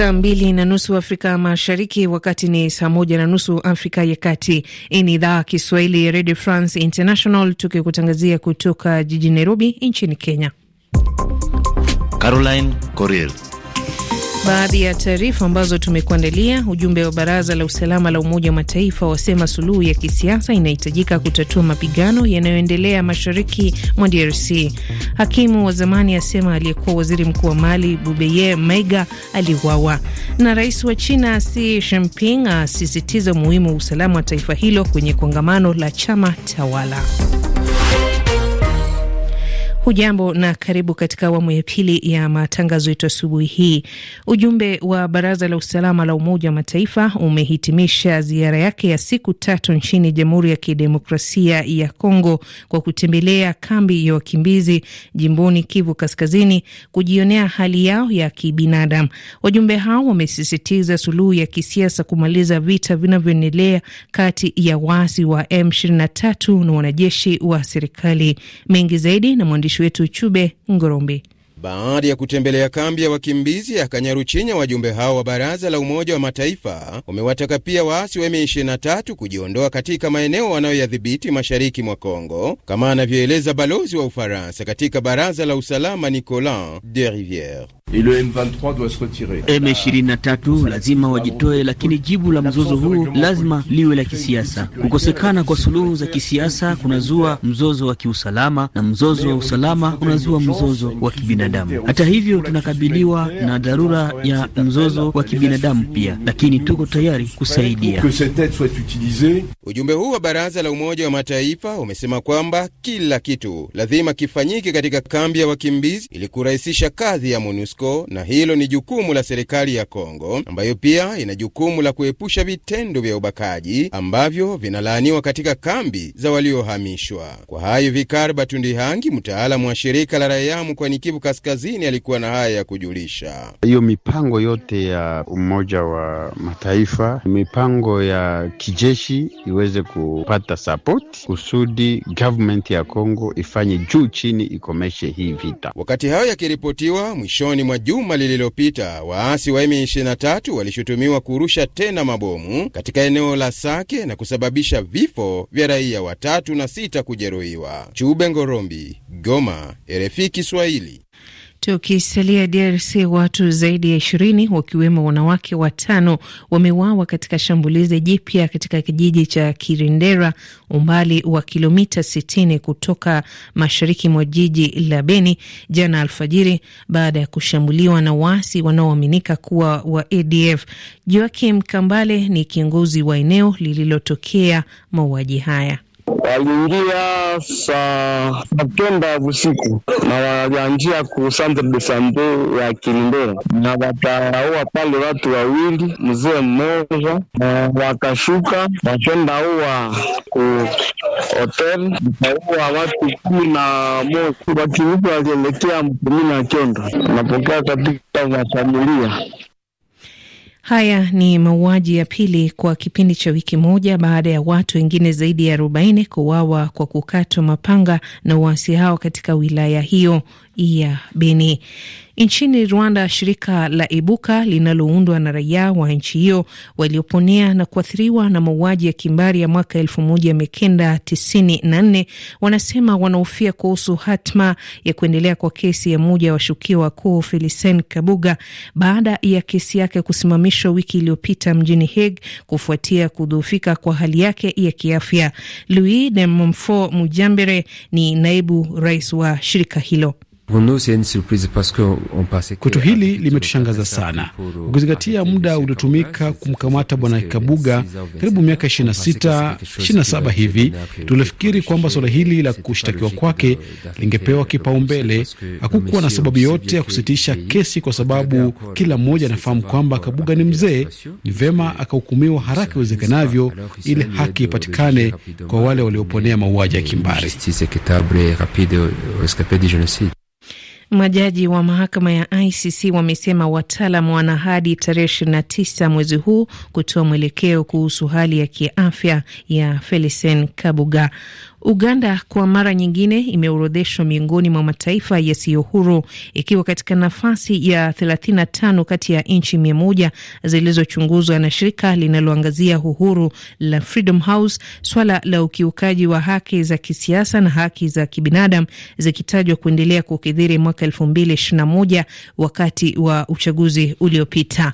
Saa mbili na nusu Afrika Mashariki, wakati ni saa moja na nusu Afrika ya Kati. Hii ni idhaa Kiswahili ya Radio France International, tukikutangazia kutoka jijini Nairobi nchini Kenya. Caroline Corrier Baadhi ya taarifa ambazo tumekuandalia: ujumbe wa baraza la usalama la Umoja wa Mataifa wasema suluhu ya kisiasa inahitajika kutatua mapigano yanayoendelea mashariki mwa DRC. Hakimu wa zamani asema aliyekuwa waziri mkuu wa Mali Bubeye Maiga aliuawa, na rais wa China Xi Jinping asisitiza umuhimu wa usalama wa taifa hilo kwenye kongamano la chama tawala. Hujambo na karibu katika awamu ya pili ya matangazo yetu asubuhi hii. Ujumbe wa baraza la usalama la Umoja wa Mataifa umehitimisha ziara yake ya siku tatu nchini Jamhuri ya Kidemokrasia ya Kongo kwa kutembelea kambi ya wakimbizi jimboni Kivu Kaskazini kujionea hali yao ya kibinadamu. Wajumbe hao wamesisitiza suluhu ya kisiasa kumaliza vita vinavyoendelea kati ya waasi wa M23 na wanajeshi wa serikali. Mengi zaidi na mwandishi wetu Chube Ngorombe. Baada ya kutembelea kambi ya wakimbizi ya Kanyaruchinya, wajumbe hao wa baraza la Umoja wa Mataifa wamewataka pia waasi wa M23 kujiondoa katika maeneo wanayoyadhibiti mashariki mwa Kongo, kama anavyoeleza balozi wa Ufaransa katika baraza la usalama Nicolas de Riviere. M23 lazima wajitoe, lakini jibu la mzozo huu lazima liwe la kisiasa. Kukosekana kwa suluhu za kisiasa kunazua mzozo wa kiusalama, na mzozo wa usalama unazua mzozo wa kibinadamu. Hata hivyo, tunakabiliwa na dharura ya mzozo wa kibinadamu pia, lakini tuko tayari kusaidia. Ujumbe huu wa baraza la Umoja wa Mataifa umesema kwamba kila kitu lazima kifanyike katika kambi ya wakimbizi ili kurahisisha kazi ya MONUSCO na hilo ni jukumu la serikali ya Kongo ambayo pia ina jukumu la kuepusha vitendo vya ubakaji ambavyo vinalaaniwa katika kambi za waliohamishwa. Kwa hayo, Vikar Batundihangi, mtaalamu wa shirika la raia mkoani Kivu Kaskazini, alikuwa na haya ya kujulisha. Hiyo mipango yote ya Umoja wa Mataifa, mipango ya kijeshi iweze kupata sapoti kusudi government ya Kongo ifanye juu chini ikomeshe hii vita. Wakati hayo yakiripotiwa mwishoni mwa juma lililopita, waasi wa M23 walishutumiwa kurusha tena mabomu katika eneo la Sake na kusababisha vifo vya raia watatu na sita kujeruhiwa. Chube Ngorombi, Goma, RFI Kiswahili. Tukisalia DRC, watu zaidi ya ishirini wakiwemo wanawake watano wameuawa katika shambulizi jipya katika kijiji cha Kirindera, umbali wa kilomita 60 kutoka mashariki mwa jiji la Beni jana alfajiri, baada ya kushambuliwa na waasi wanaoaminika kuwa wa ADF. Joakim Kambale ni kiongozi wa eneo lililotokea mauaji haya. Waliingia saa kenda usiku na walianjia ku centre de sante ya Kilindera na wakaua pale watu wawili, mzee mmoja, na wakashuka wakenda ua ku hotel. Wakaua watu kumi na moja. Wakiuka walielekea mkumi na Kyondo, napokea katika za familia Haya ni mauaji ya pili kwa kipindi cha wiki moja baada ya watu wengine zaidi ya arobaini kuuawa kwa kukatwa mapanga na waasi hao katika wilaya hiyo ya Beni. Nchini Rwanda, shirika la Ibuka linaloundwa na raia wa nchi hiyo walioponea na kuathiriwa na mauaji ya kimbari ya mwaka elfu moja mia kenda tisini na nne wanasema wanahofia kuhusu hatma ya kuendelea kwa kesi ya mmoja wa washukiwa wakuu Felisen Kabuga baada ya kesi yake kusimamishwa wiki iliyopita mjini Hague kufuatia kudhoofika kwa hali yake ya kiafya. Louis de Montfort Mujambere ni naibu rais wa shirika hilo. Kwetu hili limetushangaza sana, ukizingatia muda uliotumika kumkamata bwana Kabuga, karibu miaka 26 27 hivi. Tulifikiri kwamba suala hili la kushtakiwa kwake lingepewa kipaumbele. Hakukuwa na sababu yote ya kusitisha kesi, kwa sababu kila mmoja anafahamu kwamba Kabuga ni mzee. Ni vema akahukumiwa haraka iwezekanavyo, ili haki ipatikane kwa wale walioponea mauaji ya kimbari. Majaji wa mahakama ya ICC wamesema wataalam wana hadi tarehe 29 mwezi huu kutoa mwelekeo kuhusu hali ya kiafya ya Felicien Kabuga. Uganda kwa mara nyingine imeorodheshwa miongoni mwa mataifa yasiyo huru ikiwa katika nafasi ya 35 kati ya nchi mia moja zilizochunguzwa na shirika linaloangazia uhuru la Freedom House, swala la ukiukaji wa haki za kisiasa na haki za kibinadamu zikitajwa kuendelea kukidhiri mwaka 2021 wakati wa uchaguzi uliopita.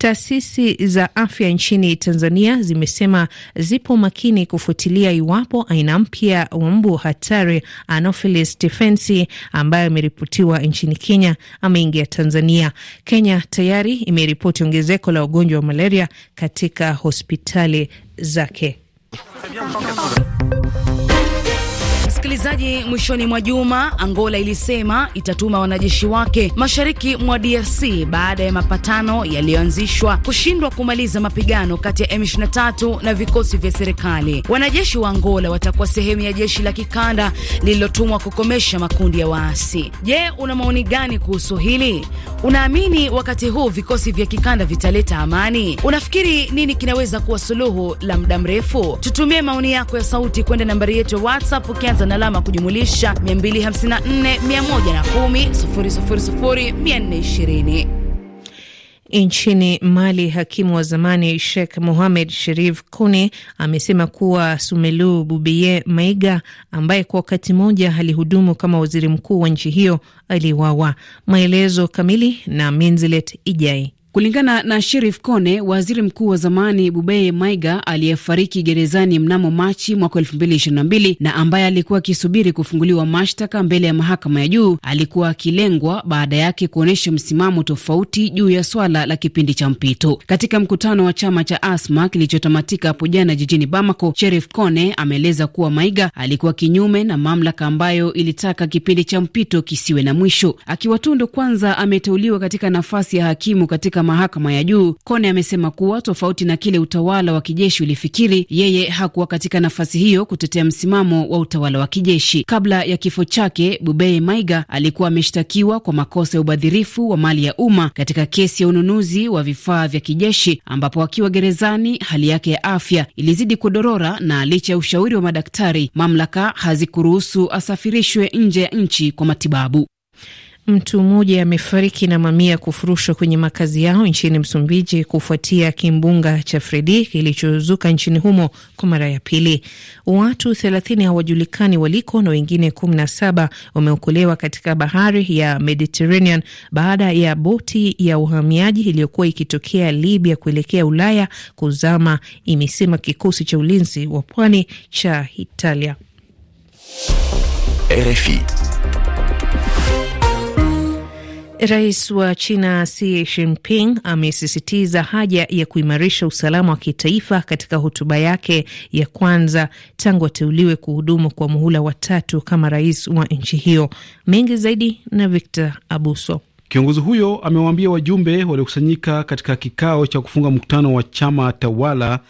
Taasisi za afya nchini Tanzania zimesema zipo makini kufuatilia iwapo aina mpya wa mbu hatari Anopheles stephensi ambayo imeripotiwa nchini Kenya ameingia Tanzania. Kenya tayari imeripoti ongezeko la ugonjwa wa malaria katika hospitali zake. Msikilizaji, mwishoni mwa juma Angola ilisema itatuma wanajeshi wake mashariki mwa DRC baada ya mapatano yaliyoanzishwa kushindwa kumaliza mapigano kati ya M23 na vikosi vya serikali. Wanajeshi wa Angola watakuwa sehemu ya jeshi la kikanda lililotumwa kukomesha makundi ya waasi. Je, una maoni gani kuhusu hili? Unaamini wakati huu vikosi vya kikanda vitaleta amani? Unafikiri nini kinaweza kuwa suluhu la muda mrefu? Tutumie maoni yako ya sauti kwenda nambari yetu ya WhatsApp ukianza na alama kujumulisha 254 110 000 420. Nchini Mali, hakimu wa zamani Sheikh Mohamed Sherif Kone amesema kuwa Sumelu Bubiye Maiga ambaye kwa wakati mmoja alihudumu kama waziri mkuu wa nchi hiyo aliwawa. Maelezo kamili na Minzilet Ijai. Kulingana na Sherif Kone, waziri mkuu wa zamani Bubeye Maiga aliyefariki gerezani mnamo Machi mwaka elfu mbili ishirini na mbili na ambaye alikuwa akisubiri kufunguliwa mashtaka mbele ya mahakama ya juu alikuwa akilengwa baada yake kuonyesha msimamo tofauti juu ya swala la kipindi cha mpito. Katika mkutano wa chama cha Asma kilichotamatika hapo jana jijini Bamako, Sherif Kone ameeleza kuwa Maiga alikuwa kinyume na mamlaka ambayo ilitaka kipindi cha mpito kisiwe na mwisho. Akiwa Tundu kwanza ameteuliwa katika nafasi ya hakimu katika mahakama ya juu, Kone amesema kuwa tofauti na kile utawala wa kijeshi ulifikiri, yeye hakuwa katika nafasi hiyo kutetea msimamo wa utawala wa kijeshi. Kabla ya kifo chake, Bubeye Maiga alikuwa ameshtakiwa kwa makosa ya ubadhirifu wa mali ya umma katika kesi ya ununuzi wa vifaa vya kijeshi, ambapo akiwa gerezani hali yake ya afya ilizidi kudorora, na licha ya ushauri wa madaktari, mamlaka hazikuruhusu asafirishwe nje ya nchi kwa matibabu. Mtu mmoja amefariki na mamia kufurushwa kwenye makazi yao nchini Msumbiji kufuatia kimbunga cha Fredi kilichozuka nchini humo kwa mara ya pili. Watu thelathini hawajulikani waliko na wengine kumi na saba wameokolewa katika bahari ya Mediterranean baada ya boti ya uhamiaji iliyokuwa ikitokea Libya kuelekea Ulaya kuzama, imesema kikosi cha ulinzi wa pwani cha Italia. RFI. Rais wa China Xi Jinping amesisitiza haja ya kuimarisha usalama wa kitaifa katika hotuba yake ya kwanza tangu ateuliwe kuhudumu kwa muhula wa tatu kama rais wa nchi hiyo. Mengi zaidi na Victor Abuso. Kiongozi huyo amewaambia wajumbe waliokusanyika katika kikao cha kufunga mkutano wa chama tawala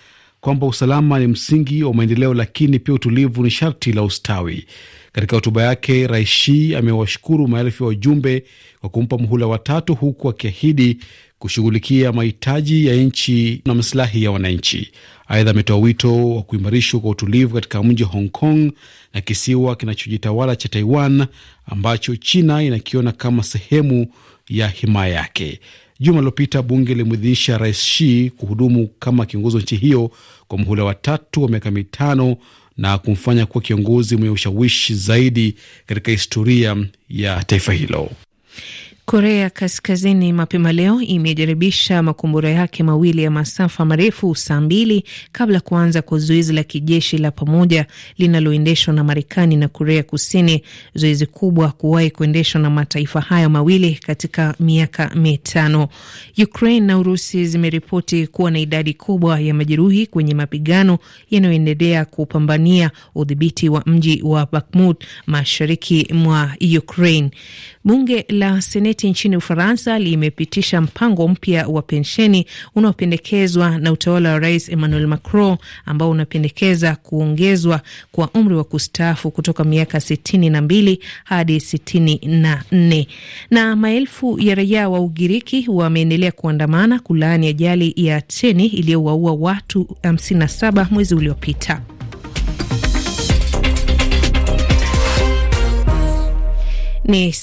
kwamba usalama ni msingi wa maendeleo, lakini pia utulivu ni sharti la ustawi. Katika hotuba yake, Rais Xi amewashukuru maelfu ya wajumbe kwa kumpa muhula watatu, huku akiahidi kushughulikia mahitaji ya nchi na masilahi ya wananchi. Aidha, ametoa wito wa kuimarishwa kwa utulivu katika mji wa Hong Kong na kisiwa kinachojitawala cha Taiwan ambacho China inakiona kama sehemu ya himaya yake. Juma lililopita bunge lilimwidhinisha Rais Shi kuhudumu kama kiongozi wa nchi hiyo kwa muhula wa tatu wa miaka mitano na kumfanya kuwa kiongozi mwenye ushawishi zaidi katika historia ya taifa hilo. Korea Kaskazini mapema leo imejaribisha makombora yake mawili ya masafa marefu saa mbili kabla kuanza kwa zoezi la kijeshi la pamoja linaloendeshwa na Marekani na Korea Kusini, zoezi kubwa kuwahi kuendeshwa na mataifa hayo mawili katika miaka mitano. Ukraine na Urusi zimeripoti kuwa na idadi kubwa ya majeruhi kwenye mapigano yanayoendelea kupambania udhibiti wa mji wa Bakhmut mashariki mwa Ukraine. Bunge la Seneti nchini Ufaransa limepitisha mpango mpya wa pensheni unaopendekezwa na utawala wa Rais Emmanuel Macron, ambao unapendekeza kuongezwa kwa umri wa kustaafu kutoka miaka sitini na mbili hadi sitini na nne. Na maelfu ya raia wa Ugiriki wameendelea kuandamana kulaani ajali ya treni iliyowaua watu 57 mwezi uliopita. Ni